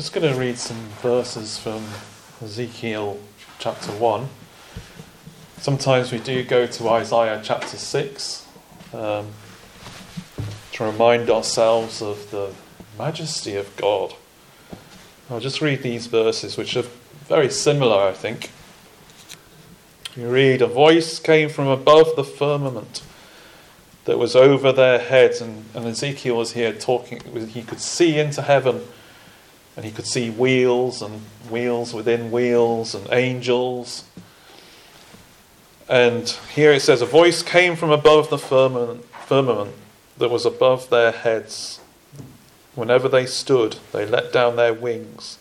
just going to read some verses from Ezekiel chapter 1. Sometimes we do go to Isaiah chapter 6 um, to remind ourselves of the majesty of God. I'll just read these verses, which are very similar, I think. You read, A voice came from above the firmament that was over their heads, and, and Ezekiel was here talking, he could see into heaven, and he could see wheels and wheels within wheels and angels. And here it says, A voice came from above the firmament, firmament that was above their heads. Whenever they stood, they let down their wings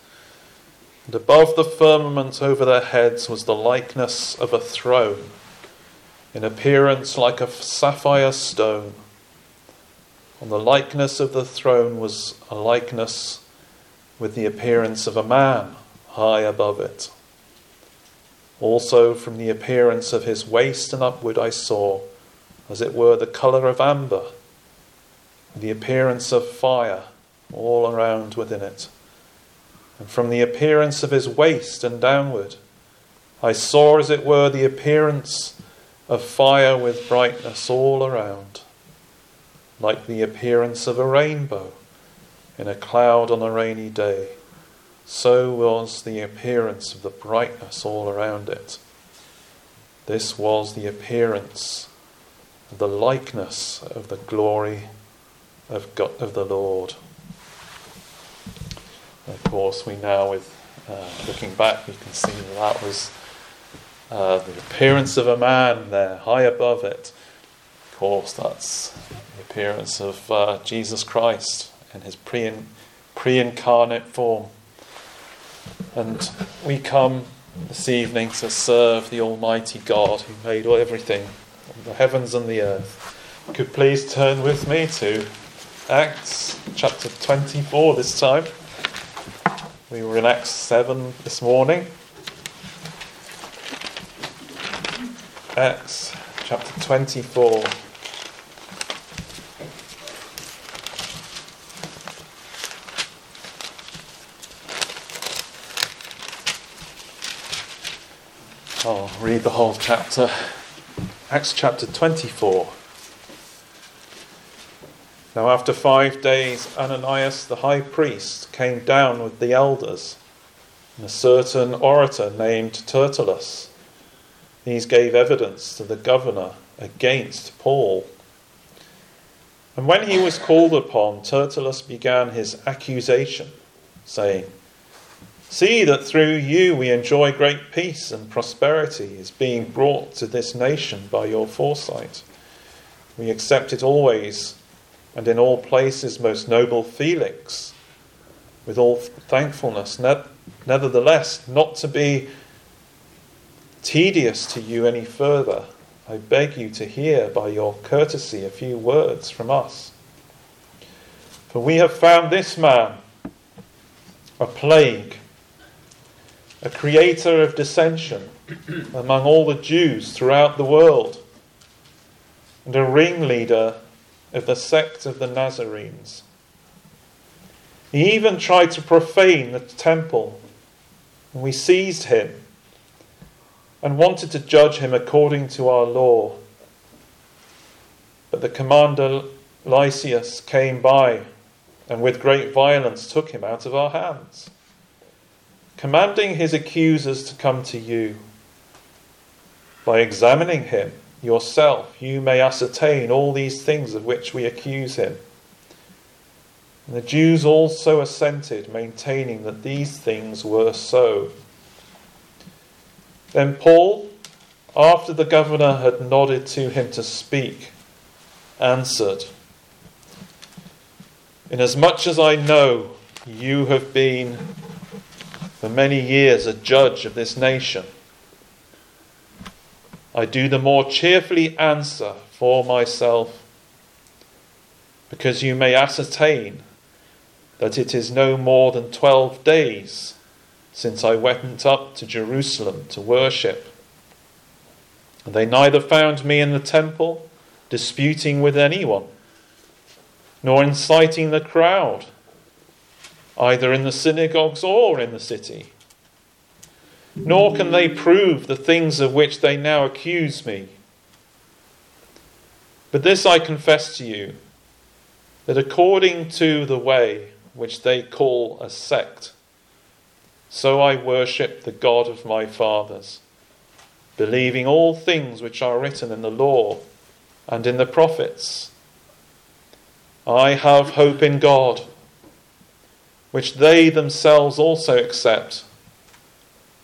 and above the firmament over their heads was the likeness of a throne, in appearance like a sapphire stone. On the likeness of the throne was a likeness with the appearance of a man high above it. Also, from the appearance of his waist and upward, I saw, as it were, the colour of amber, the appearance of fire all around within it and from the appearance of his waist and downward, I saw, as it were, the appearance of fire with brightness all around, like the appearance of a rainbow in a cloud on a rainy day. So was the appearance of the brightness all around it. This was the appearance of the likeness of the glory of, God, of the Lord. Of course, we now, with uh, looking back, we can see that that was uh, the appearance of a man there, high above it. Of course, that's the appearance of uh, Jesus Christ in his pre incarnate form. And we come this evening to serve the Almighty God who made all everything, the heavens and the earth. Could please turn with me to Acts chapter 24 this time. We were in Acts 7 this morning. Acts chapter 24. I'll read the whole chapter. Acts chapter 24. Now, after five days, Ananias the high priest came down with the elders and a certain orator named Tertullus. These gave evidence to the governor against Paul. And when he was called upon, Tertullus began his accusation, saying, See that through you we enjoy great peace and prosperity is being brought to this nation by your foresight. We accept it always and in all places, most noble Felix, with all thankfulness, nevertheless, not to be tedious to you any further, I beg you to hear by your courtesy a few words from us. For we have found this man a plague, a creator of dissension among all the Jews throughout the world, and a ringleader of the sect of the Nazarenes. He even tried to profane the temple, and we seized him and wanted to judge him according to our law. But the commander Lysias came by and with great violence took him out of our hands, commanding his accusers to come to you. By examining him, yourself, you may ascertain all these things of which we accuse him. And the Jews also assented, maintaining that these things were so. Then Paul, after the governor had nodded to him to speak, answered, Inasmuch as I know you have been for many years a judge of this nation, I do the more cheerfully answer for myself, because you may ascertain that it is no more than twelve days since I went up to Jerusalem to worship. And they neither found me in the temple disputing with anyone, nor inciting the crowd. Either in the synagogues or in the city. Nor can they prove the things of which they now accuse me. But this I confess to you that according to the way which they call a sect, so I worship the God of my fathers, believing all things which are written in the law and in the prophets. I have hope in God, which they themselves also accept,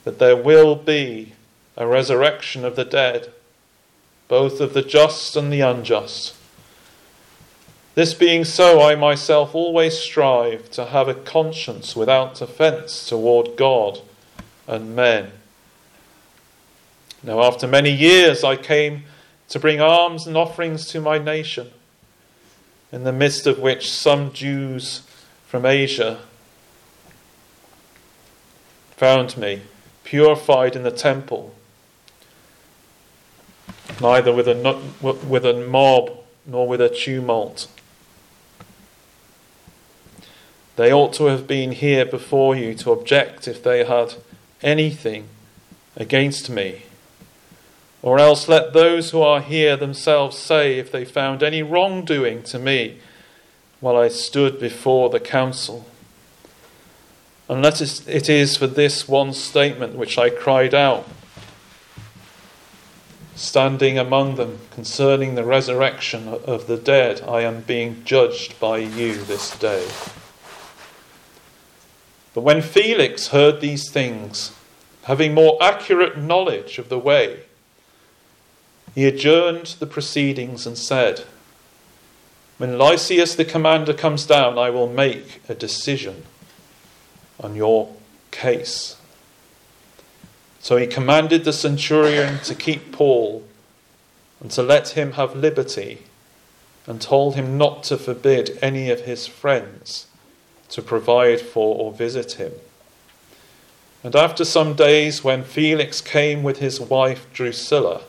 that there will be a resurrection of the dead, both of the just and the unjust. This being so, I myself always strive to have a conscience without offence toward God and men. Now, after many years, I came to bring alms and offerings to my nation, in the midst of which some Jews from Asia found me purified in the temple, neither with a, with a mob nor with a tumult they ought to have been here before you to object if they had anything against me. Or else let those who are here themselves say if they found any wrongdoing to me while I stood before the council. Unless it is for this one statement which I cried out, standing among them concerning the resurrection of the dead, I am being judged by you this day. But when Felix heard these things, having more accurate knowledge of the way, he adjourned the proceedings and said, When Lysias the commander comes down, I will make a decision on your case. So he commanded the centurion to keep Paul and to let him have liberty, and told him not to forbid any of his friends to provide for or visit him. And after some days, when Felix came with his wife Drusilla,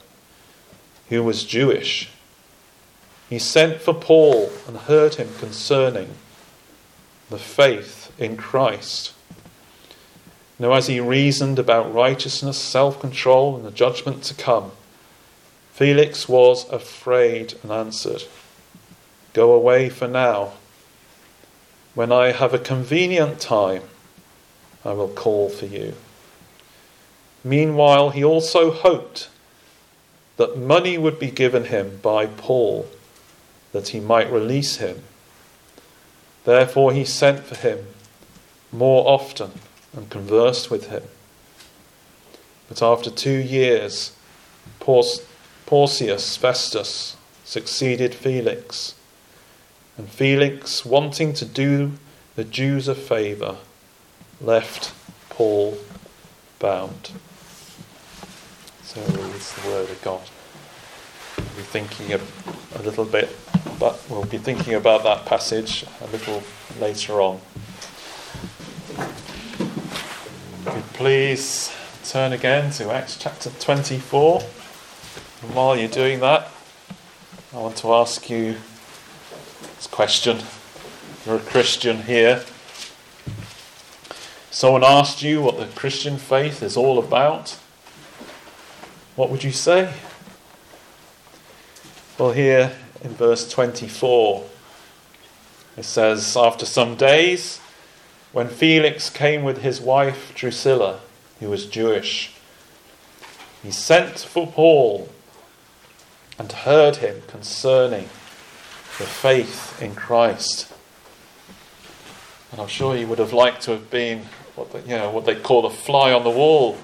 who was Jewish, he sent for Paul and heard him concerning the faith in Christ. Now, as he reasoned about righteousness, self control, and the judgment to come, Felix was afraid and answered, Go away for now when I have a convenient time, I will call for you. Meanwhile, he also hoped that money would be given him by Paul that he might release him. Therefore, he sent for him more often and conversed with him. But after two years, Porcius Festus succeeded Felix and Felix, wanting to do the Jews a favour, left Paul bound. So it's the word of God. We'll be thinking a, a little bit, but we'll be thinking about that passage a little later on. Please turn again to Acts chapter 24. And while you're doing that, I want to ask you this question. You're a Christian here. Someone asked you what the Christian faith is all about. What would you say? Well, here in verse 24, it says, After some days, when Felix came with his wife Drusilla, who was Jewish, he sent for Paul and heard him concerning the faith in Christ. And I'm sure he would have liked to have been what they, you know what they call a fly on the wall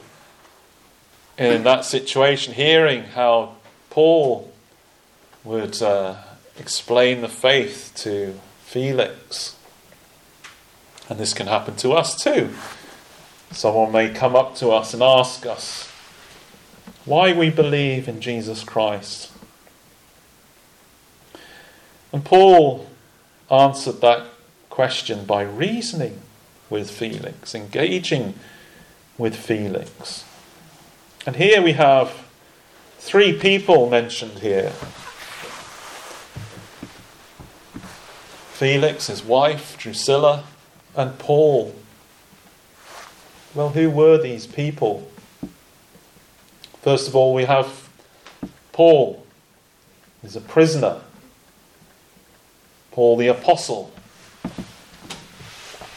in that situation, hearing how Paul would uh, explain the faith to Felix. And this can happen to us too. Someone may come up to us and ask us why we believe in Jesus Christ. And Paul answered that question by reasoning with Felix, engaging with Felix. And here we have three people mentioned here Felix, his wife, Drusilla, and Paul. Well, who were these people? First of all, we have Paul. He's a prisoner. Paul the Apostle.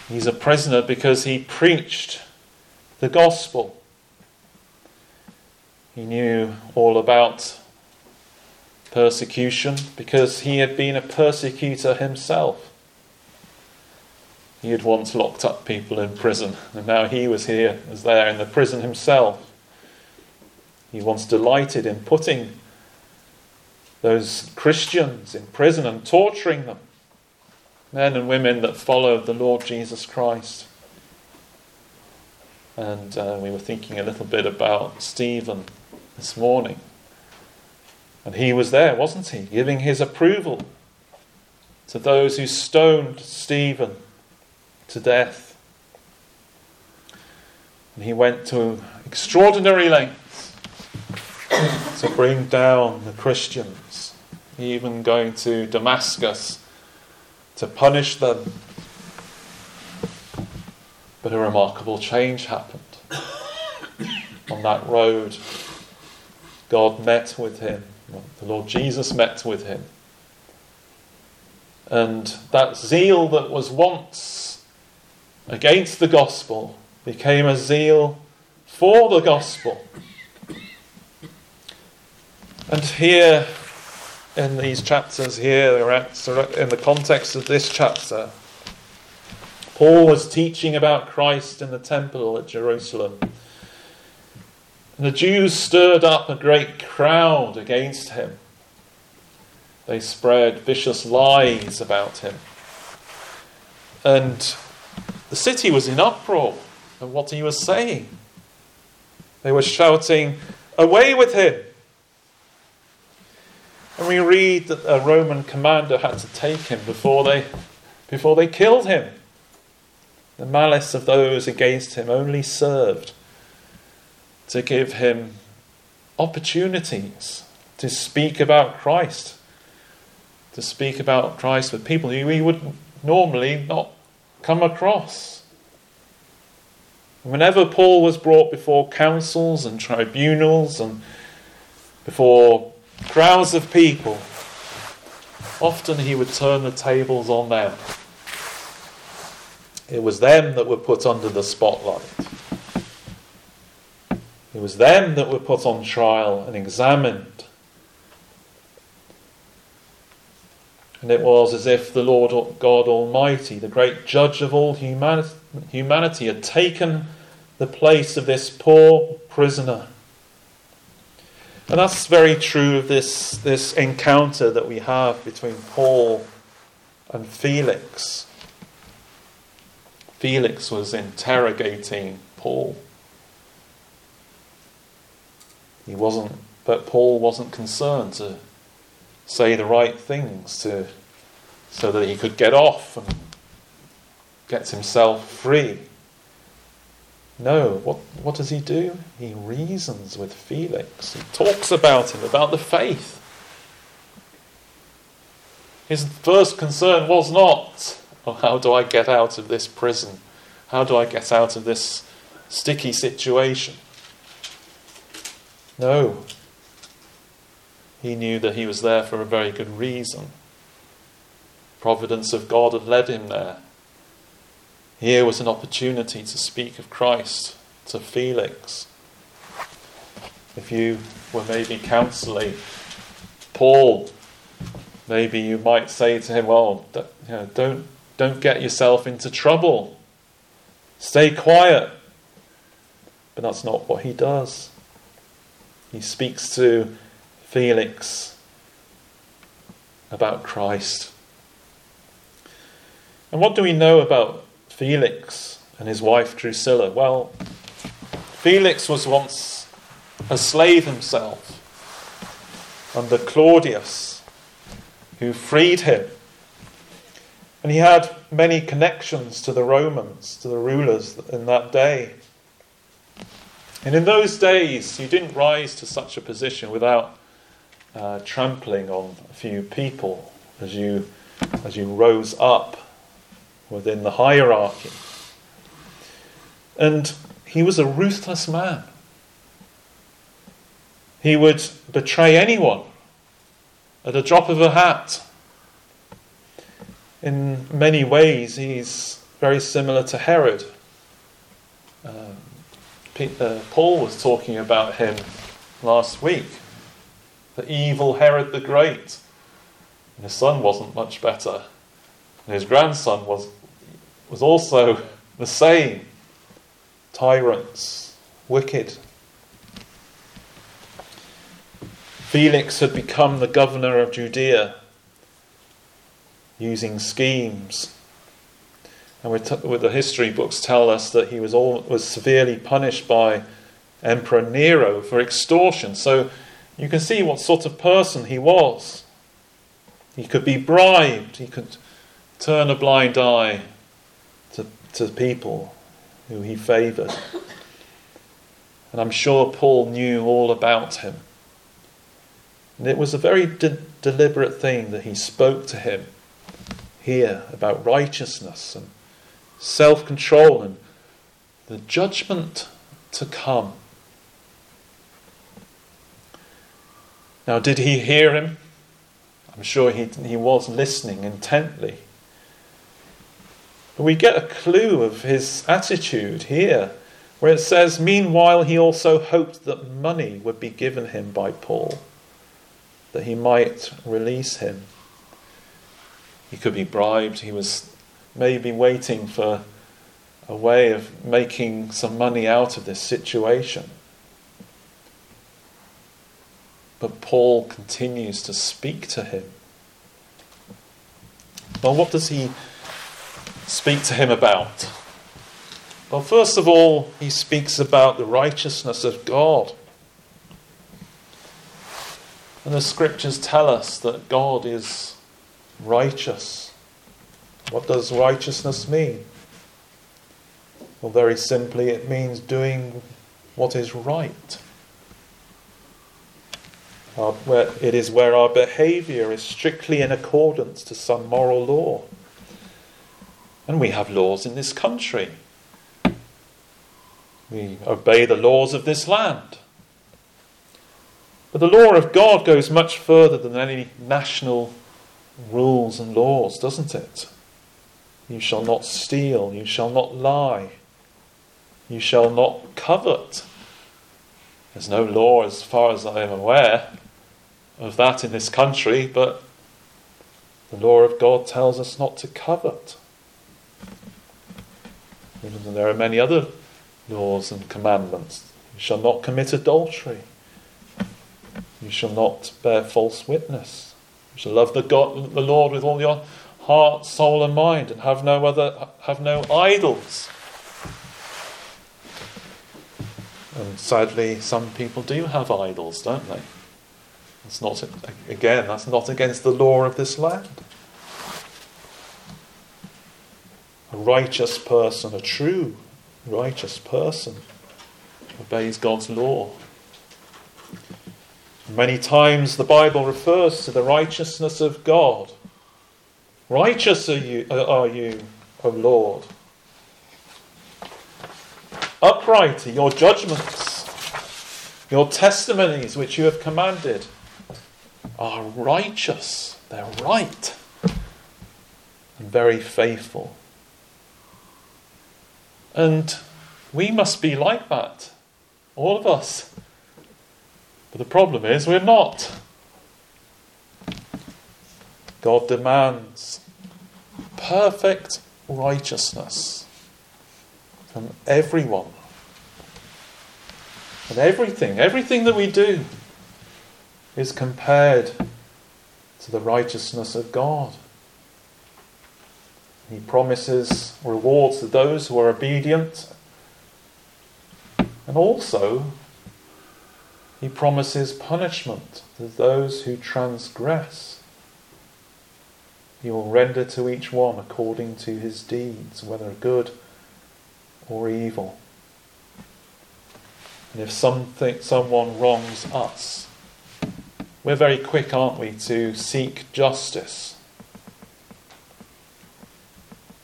He's a prisoner because he preached the gospel. He knew all about persecution because he had been a persecutor himself. He had once locked up people in prison, and now he was here, was there in the prison himself. He once delighted in putting those Christians in prison and torturing them men and women that followed the Lord Jesus Christ. And uh, we were thinking a little bit about Stephen this morning. And he was there, wasn't he? Giving his approval to those who stoned Stephen to death. And he went to extraordinary lengths to bring down the Christians, even going to Damascus to punish them. But a remarkable change happened. On that road, God met with him. The Lord Jesus met with him. And that zeal that was once against the gospel became a zeal for the gospel. And here in these chapters here, in the context of this chapter, Paul was teaching about Christ in the temple at Jerusalem. And the Jews stirred up a great crowd against him. They spread vicious lies about him. And the city was in uproar at what he was saying. They were shouting, Away with him! And we read that a Roman commander had to take him before they, before they killed him. The malice of those against him only served to give him opportunities to speak about Christ, to speak about Christ with people who he would normally not come across. Whenever Paul was brought before councils and tribunals and before crowds of people, often he would turn the tables on them. It was them that were put under the spotlight. It was them that were put on trial and examined. And it was as if the Lord God Almighty, the great judge of all humanity, had taken the place of this poor prisoner and that's very true of this, this encounter that we have between Paul and Felix. Felix was interrogating Paul. He wasn't, but Paul wasn't concerned to say the right things to, so that he could get off and get himself free. No, what, what does he do? He reasons with Felix. He talks about him, about the faith. His first concern was not, oh, how do I get out of this prison? How do I get out of this sticky situation? No. He knew that he was there for a very good reason. Providence of God had led him there. Here was an opportunity to speak of Christ to Felix. If you were maybe counseling Paul, maybe you might say to him, "Well, you know, don't don't get yourself into trouble. Stay quiet." But that's not what he does. He speaks to Felix about Christ. And what do we know about Felix and his wife Drusilla? Well, Felix was once a slave himself under Claudius, who freed him. And he had many connections to the Romans, to the rulers in that day. And in those days, you didn't rise to such a position without uh, trampling on a few people as you, as you rose up within the hierarchy. And he was a ruthless man. He would betray anyone at a drop of a hat. In many ways, he's very similar to Herod. Um, uh, Paul was talking about him last week. The evil Herod the Great. And his son wasn't much better. And his grandson was, was also the same tyrants, wicked. Felix had become the governor of Judea using schemes. And t- the history books tell us that he was, all, was severely punished by Emperor Nero for extortion. So you can see what sort of person he was. He could be bribed, he could turn a blind eye to, to people who he favoured. And I'm sure Paul knew all about him. And it was a very de- deliberate thing that he spoke to him here about righteousness and self control and the judgment to come. Now, did he hear him? I'm sure he, he was listening intently. We get a clue of his attitude here, where it says, Meanwhile, he also hoped that money would be given him by Paul, that he might release him. He could be bribed. He was maybe waiting for a way of making some money out of this situation. But Paul continues to speak to him. Well, what does he speak to him about? Well, first of all, he speaks about the righteousness of God. And the scriptures tell us that God is righteous. What does righteousness mean? Well, very simply, it means doing what is right. Our, where, it is where our behaviour is strictly in accordance to some moral law. And we have laws in this country. We obey the laws of this land. But the law of God goes much further than any national rules and laws, doesn't it? You shall not steal, you shall not lie, you shall not covet. There's no law, as far as I am aware, of that in this country, but the law of God tells us not to covet. And there are many other laws and commandments. You shall not commit adultery. You shall not bear false witness. You shall love the God, the Lord with all your heart, soul, and mind, and have no other, have no idols. And sadly, some people do have idols, don't they? That's not again. That's not against the law of this land. A righteous person, a true righteous person, obeys God's law. Many times the Bible refers to the righteousness of God. Righteous are you, uh, are you, O Lord. Upright are your judgments, your testimonies which you have commanded are righteous, they're right, and very faithful. And we must be like that, all of us. But the problem is, we're not. God demands perfect righteousness from everyone. And everything, everything that we do is compared to the righteousness of God. He promises rewards to those who are obedient, and also he promises punishment to those who transgress. He will render to each one according to his deeds, whether good or evil. And if something, someone wrongs us, we're very quick, aren't we, to seek justice.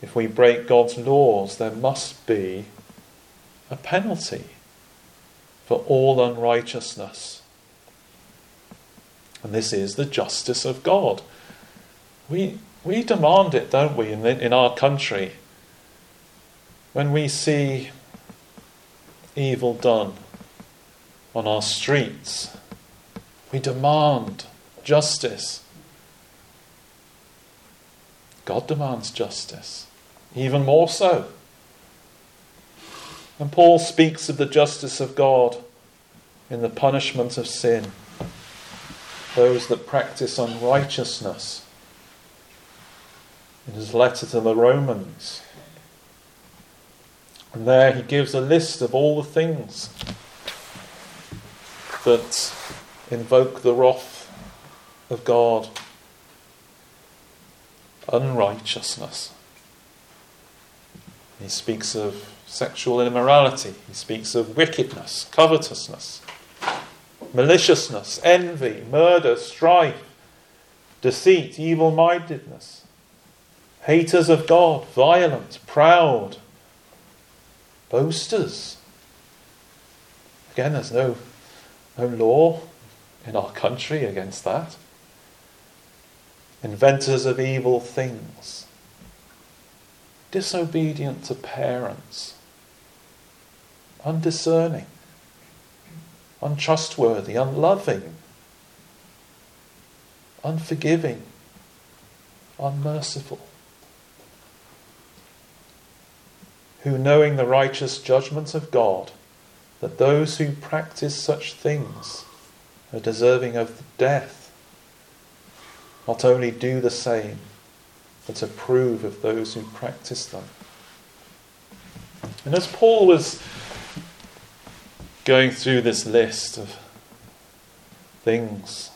if we break God's laws, there must be a penalty for all unrighteousness. And this is the justice of God. We, we demand it, don't we, in, in our country? When we see evil done on our streets, we demand justice. God demands justice, even more so. And Paul speaks of the justice of God in the punishment of sin, those that practice unrighteousness. In his letter to the Romans, and there he gives a list of all the things that invoke the wrath of God unrighteousness. He speaks of sexual immorality, he speaks of wickedness, covetousness, maliciousness, envy, murder, strife, deceit, evil mindedness, haters of God, violent, proud, boasters. Again, there's no, no law in our country against that. Inventors of evil things, disobedient to parents, undiscerning, untrustworthy, unloving, unforgiving, unmerciful. Who, knowing the righteous judgment of God, that those who practice such things are deserving of death, not only do the same, but approve of those who practice them. And as Paul was going through this list of things,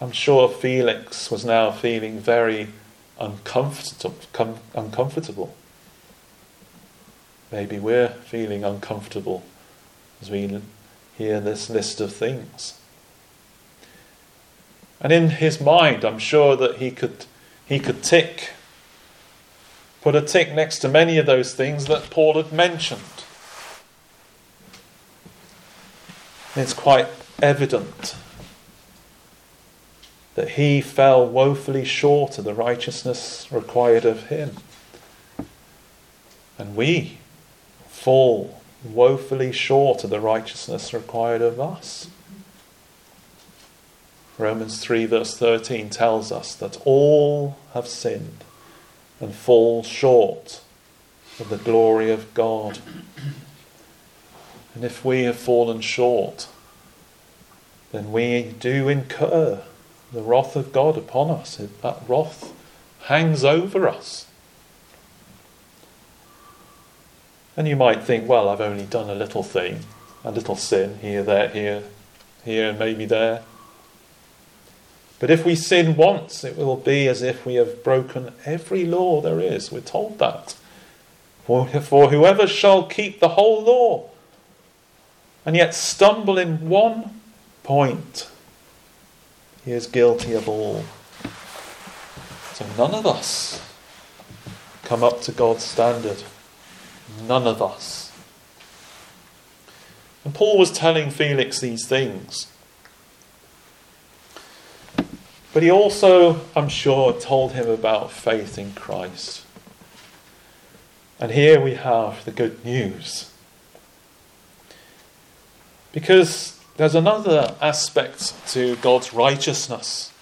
I'm sure Felix was now feeling very uncomfortable. uncomfortable. Maybe we're feeling uncomfortable as we hear this list of things. And in his mind, I'm sure that he could, he could tick, put a tick next to many of those things that Paul had mentioned. It's quite evident that he fell woefully short of the righteousness required of him. And we fall woefully short of the righteousness required of us. Romans 3, verse 13 tells us that all have sinned and fall short of the glory of God. And if we have fallen short, then we do incur the wrath of God upon us. That wrath hangs over us. And you might think, well, I've only done a little thing, a little sin here, there, here, here, and maybe there. But if we sin once, it will be as if we have broken every law there is. We're told that. For, for whoever shall keep the whole law and yet stumble in one point, he is guilty of all. So none of us come up to God's standard. None of us. And Paul was telling Felix these things. But he also, I'm sure, told him about faith in Christ. And here we have the good news. Because there's another aspect to God's righteousness.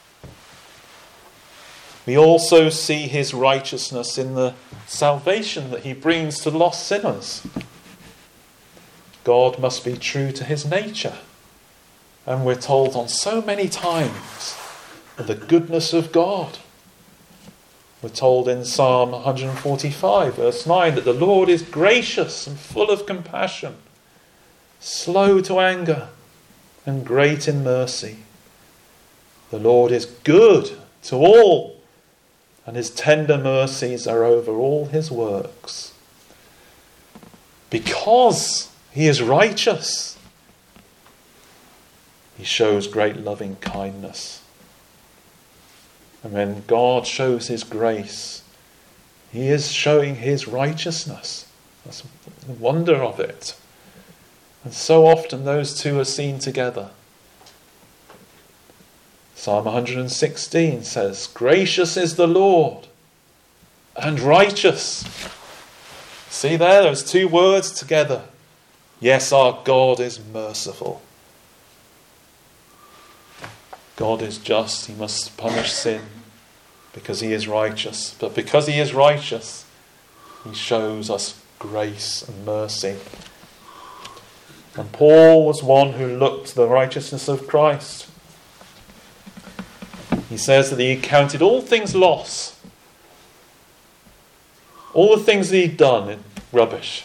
We also see his righteousness in the salvation that he brings to lost sinners. God must be true to his nature. And we're told on so many times the goodness of God. We're told in Psalm 145, verse 9, that the Lord is gracious and full of compassion, slow to anger, and great in mercy. The Lord is good to all and his tender mercies are over all his works. Because he is righteous, he shows great loving kindness. And when God shows his grace, He is showing his righteousness. That's the wonder of it. And so often those two are seen together. Psalm 116 says, Gracious is the Lord and righteous. See there, those two words together. Yes, our God is merciful. God is just, He must punish sin because He is righteous. But because He is righteous, He shows us grace and mercy. And Paul was one who looked to the righteousness of Christ. He says that he counted all things loss, all the things that he'd done in rubbish,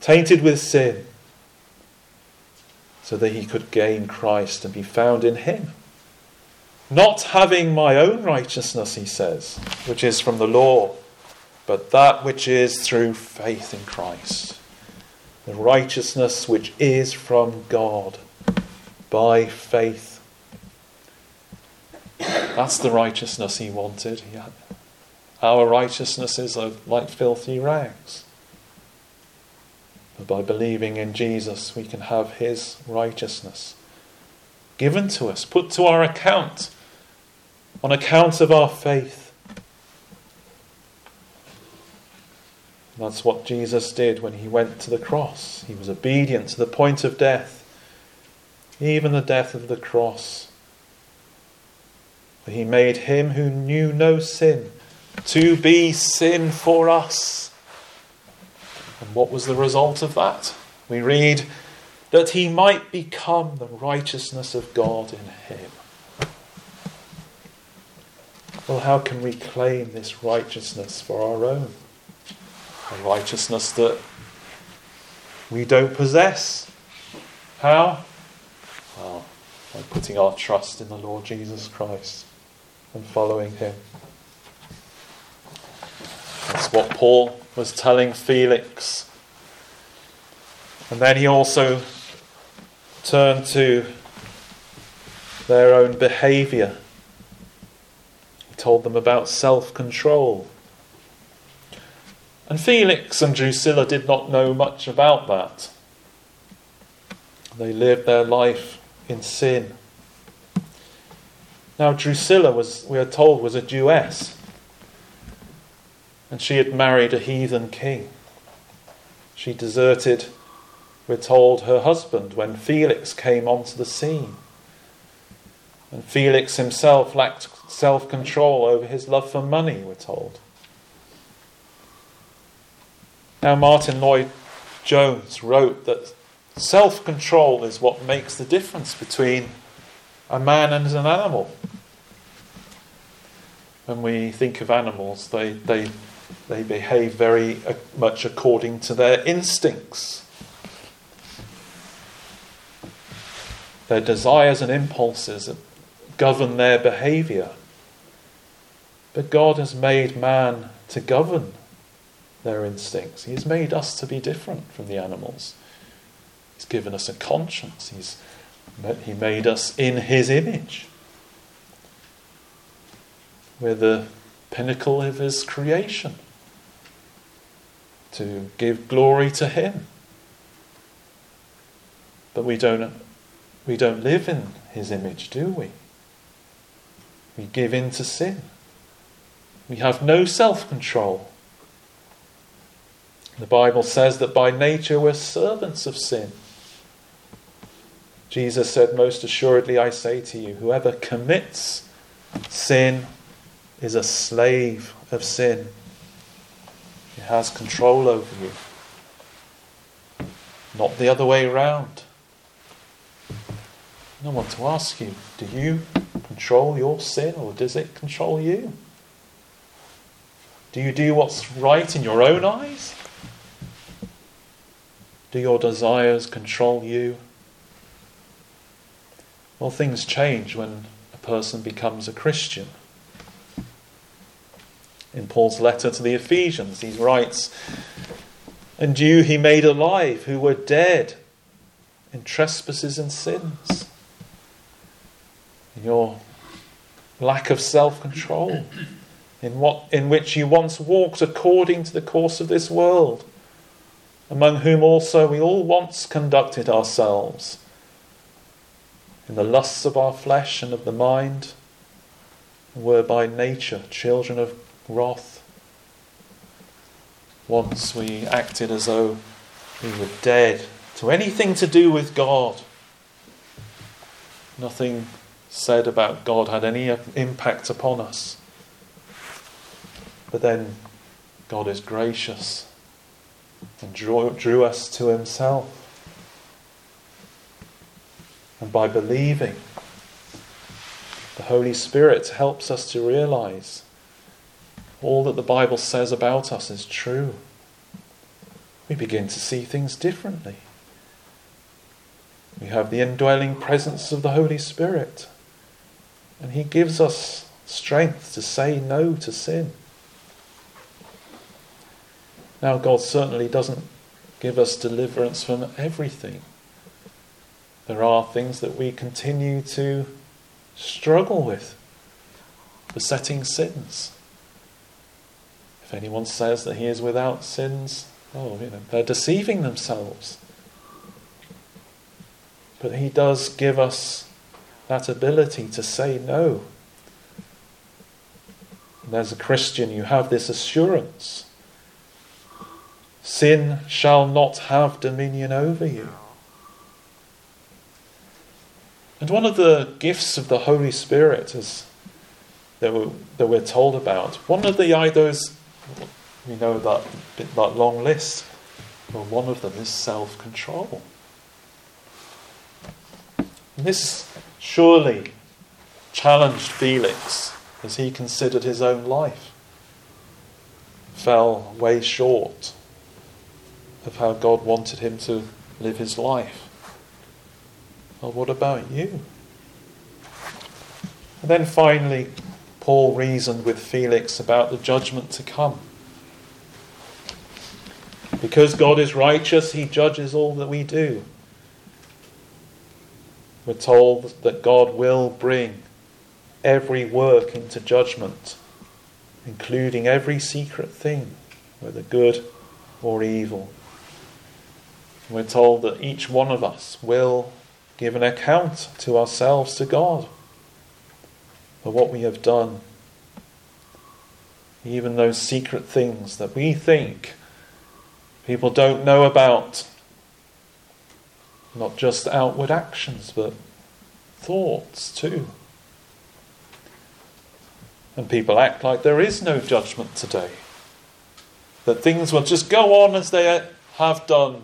tainted with sin, so that he could gain Christ and be found in him. Not having my own righteousness, he says, which is from the law, but that which is through faith in Christ. The righteousness which is from God by faith. That's the righteousness he wanted. Our righteousness is like filthy rags. But by believing in Jesus, we can have his righteousness given to us, put to our account on account of our faith. That's what Jesus did when he went to the cross. He was obedient to the point of death, even the death of the cross. he made him who knew no sin to be sin for us. And what was the result of that? We read that he might become the righteousness of God in him. Well, how can we claim this righteousness for our own? A righteousness that we don't possess. How? Well, by putting our trust in the Lord Jesus Christ and following him. That's what Paul was telling Felix. And then he also turned to their own behaviour. Told them about self control. And Felix and Drusilla did not know much about that. They lived their life in sin. Now, Drusilla was, we are told, was a Jewess and she had married a heathen king. She deserted, we're told, her husband when Felix came onto the scene. And Felix himself lacked self control over his love for money, we're told. Now, Martin Lloyd Jones wrote that self control is what makes the difference between a man and an animal. When we think of animals, they, they they behave very uh, much according to their instincts. Their desires and impulses govern their behavior. But God has made man to govern their instincts. He has made us to be different from the animals. He's given us a conscience. He's, he made us in His image. We're the pinnacle of His creation to give glory to Him. But we don't, we don't live in His image, do we? We give in to sin. We have no self control. The Bible says that by nature we're servants of sin. Jesus said, Most assuredly I say to you, whoever commits sin is a slave of sin. He has control over you. Not the other way around. I want to ask you do you control your sin or does it control you? Do you do what's right in your own eyes? Do your desires control you? Well, things change when a person becomes a Christian. In Paul's letter to the Ephesians, he writes, And you he made alive who were dead in trespasses and sins. In your lack of self control, in, what, in which you once walked according to the course of this world, among whom also we all once conducted ourselves, in the lusts of our flesh and of the mind, and were by nature children of wrath. Once we acted as though we were dead to anything to do with God. Nothing said about God had any impact upon us. But then God is gracious and drew, drew us to Himself. And by believing, the Holy Spirit helps us to realize all that the Bible says about us is true. We begin to see things differently. We have the indwelling presence of the Holy Spirit, and He gives us strength to say no to sin. Now, God certainly doesn't give us deliverance from everything. There are things that we continue to struggle with, besetting sins. If anyone says that he is without sins, oh, you know, they're deceiving themselves. But he does give us that ability to say no. And as a Christian, you have this assurance Sin shall not have dominion over you. And one of the gifts of the Holy Spirit is that we're, that we're told about, one of the those we know that that long list. One of them is self-control. This surely challenged Felix as he considered his own life. Fell way short of how God wanted him to live his life. Well, what about you? And then finally, Paul reasoned with Felix about the judgment to come. Because God is righteous, he judges all that we do. We're told that God will bring every work into judgment, including every secret thing, whether good or evil. We're told that each one of us will give an account to ourselves to God for what we have done. Even those secret things that we think people don't know about. Not just outward actions, but thoughts too. And people act like there is no judgment today. That things will just go on as they have done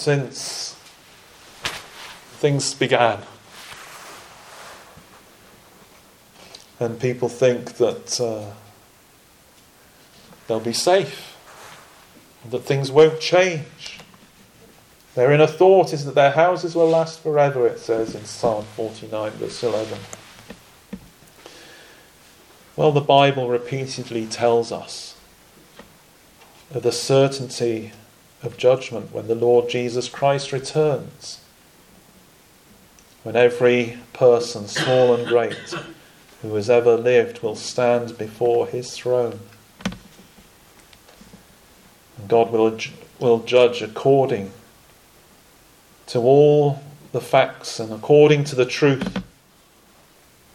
since things began. And people think that uh, they'll be safe, that things won't change. Their inner thought is that their houses will last forever, it says in Psalm 49, verse 11. Well, the Bible repeatedly tells us of the certainty of judgment when the Lord Jesus Christ returns. When every person, small and great, who has ever lived will stand before his throne. And God will, will judge according to all the facts and according to the truth.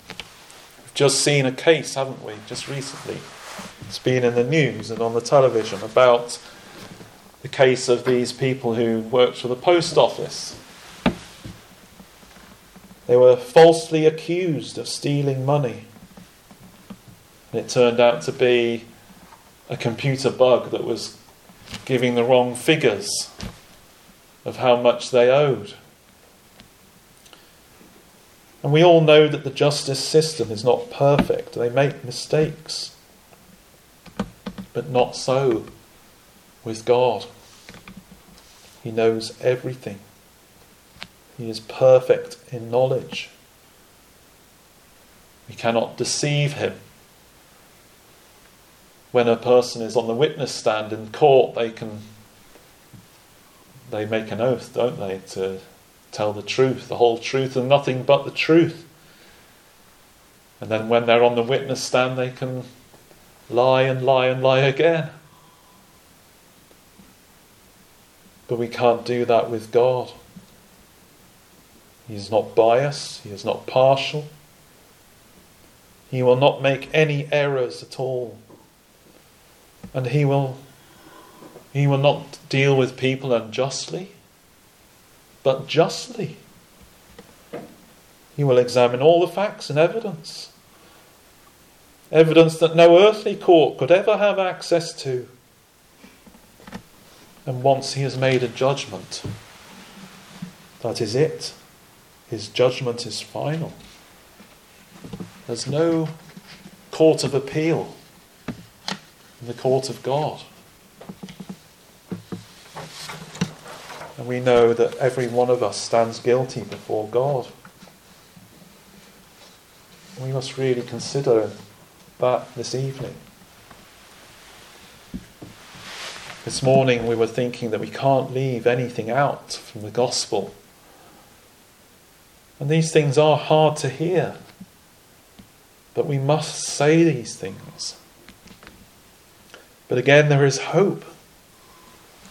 We've just seen a case, haven't we, just recently? It's been in the news and on the television about the case of these people who worked for the post office. They were falsely accused of stealing money. And it turned out to be a computer bug that was giving the wrong figures of how much they owed. And we all know that the justice system is not perfect. They make mistakes. But not so with God. He knows everything. He is perfect in knowledge. We cannot deceive him. When a person is on the witness stand in court, they can they make an oath, don't they, to tell the truth, the whole truth, and nothing but the truth. And then when they're on the witness stand, they can lie and lie and lie again. But we can't do that with God. He is not biased, He is not partial. He will not make any errors at all. And He will, he will not deal with people unjustly, but justly. He will examine all the facts and evidence. Evidence that no earthly court could ever have access to. And once he has made a judgment, that is it. His judgment is final. There's no court of appeal in the court of God. And we know that every one of us stands guilty before God. We must really consider that this evening. This morning we were thinking that we can't leave anything out from the gospel. And these things are hard to hear. But we must say these things. But again, there is hope.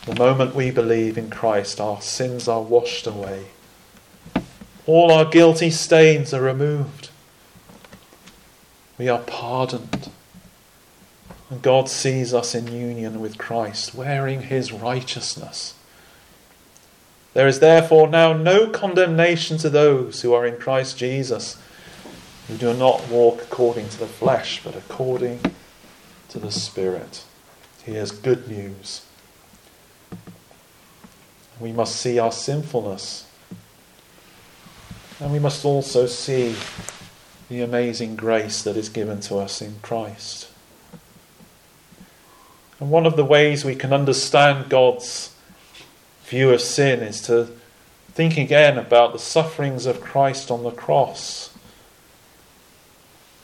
The moment we believe in Christ, our sins are washed away. All our guilty stains are removed. We are pardoned. God sees us in union with Christ, wearing his righteousness. There is therefore now no condemnation to those who are in Christ Jesus, who do not walk according to the flesh, but according to the Spirit. Here's good news. We must see our sinfulness. And we must also see the amazing grace that is given to us in Christ. And one of the ways we can understand God's view of sin is to think again about the sufferings of Christ on the cross.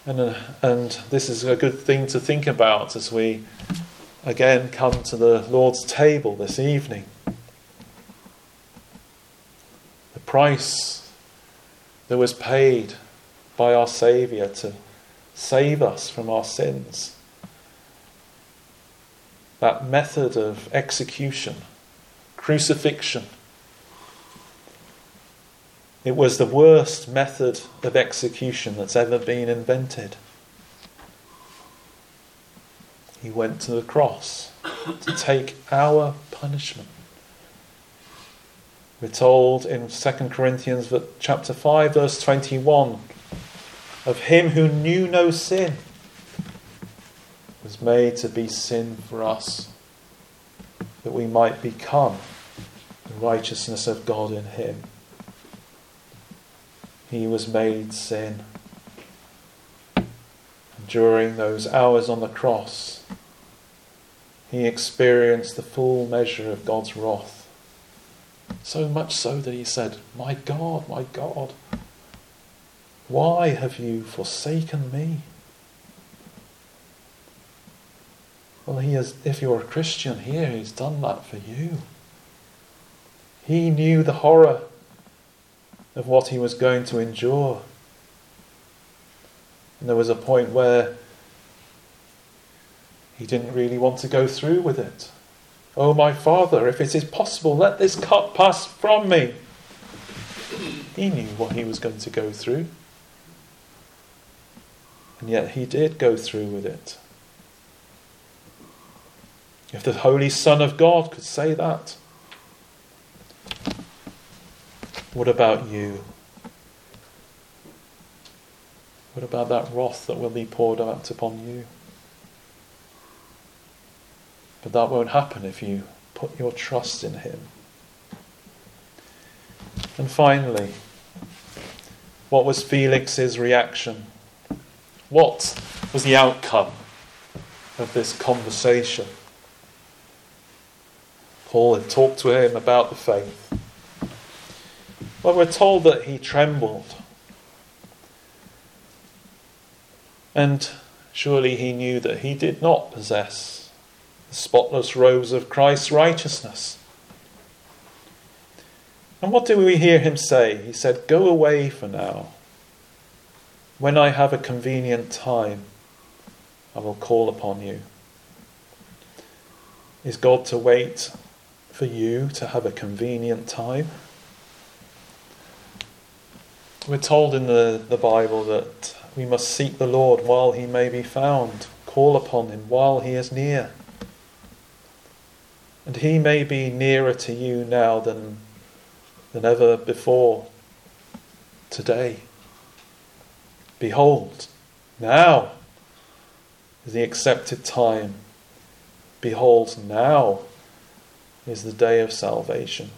And, uh, and this is a good thing to think about as we again come to the Lord's table this evening. The price that was paid by our Saviour to save us from our sins. That method of execution, crucifixion, it was the worst method of execution that's ever been invented. He went to the cross to take our punishment. We're told in 2 Corinthians chapter 5 verse 21 of him who knew no sin was made to be sin for us, that we might become the righteousness of God in him. He was made sin. And during those hours on the cross, he experienced the full measure of God's wrath. So much so that he said, My God, my God, why have you forsaken me? Well, he has, if you're a Christian here, he's done that for you. He knew the horror of what he was going to endure. And there was a point where he didn't really want to go through with it. Oh, my Father, if it is possible, let this cup pass from me. He knew what he was going to go through. And yet he did go through with it. If the Holy Son of God could say that, what about you? What about that wrath that will be poured out upon you? But that won't happen if you put your trust in Him. And finally, what was Felix's reaction what was the outcome of this conversation? Paul had talked to him about the faith. Well, we're told that he trembled. And surely he knew that he did not possess the spotless robes of Christ's righteousness. And what do we hear him say? He said, Go away for now. When I have a convenient time, I will call upon you. Is God to wait for you to have a convenient time? We're told in the, the Bible that we must seek the Lord while he may be found, call upon him while he is near. And he may be nearer to you now than, than ever before today. Behold, now is the accepted time. Behold, now is the day of salvation.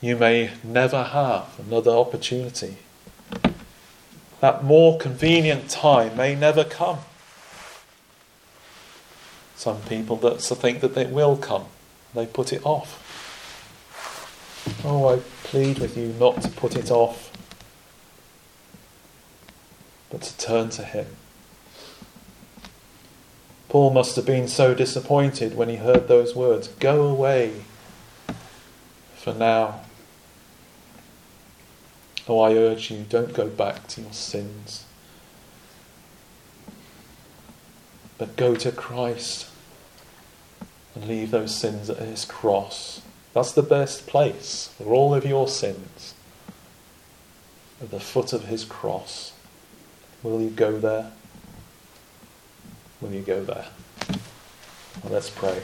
You may never have another opportunity. That more convenient time may never come. Some people that think that it will come, they put it off. Oh, I plead with you not to put it off, but to turn to Him. Paul must have been so disappointed when he heard those words Go away for now. Oh, I urge you, don't go back to your sins. But go to Christ and leave those sins at his cross. That's the best place for all of your sins. At the foot of his cross. Will you go there? Will you go there? Let's pray.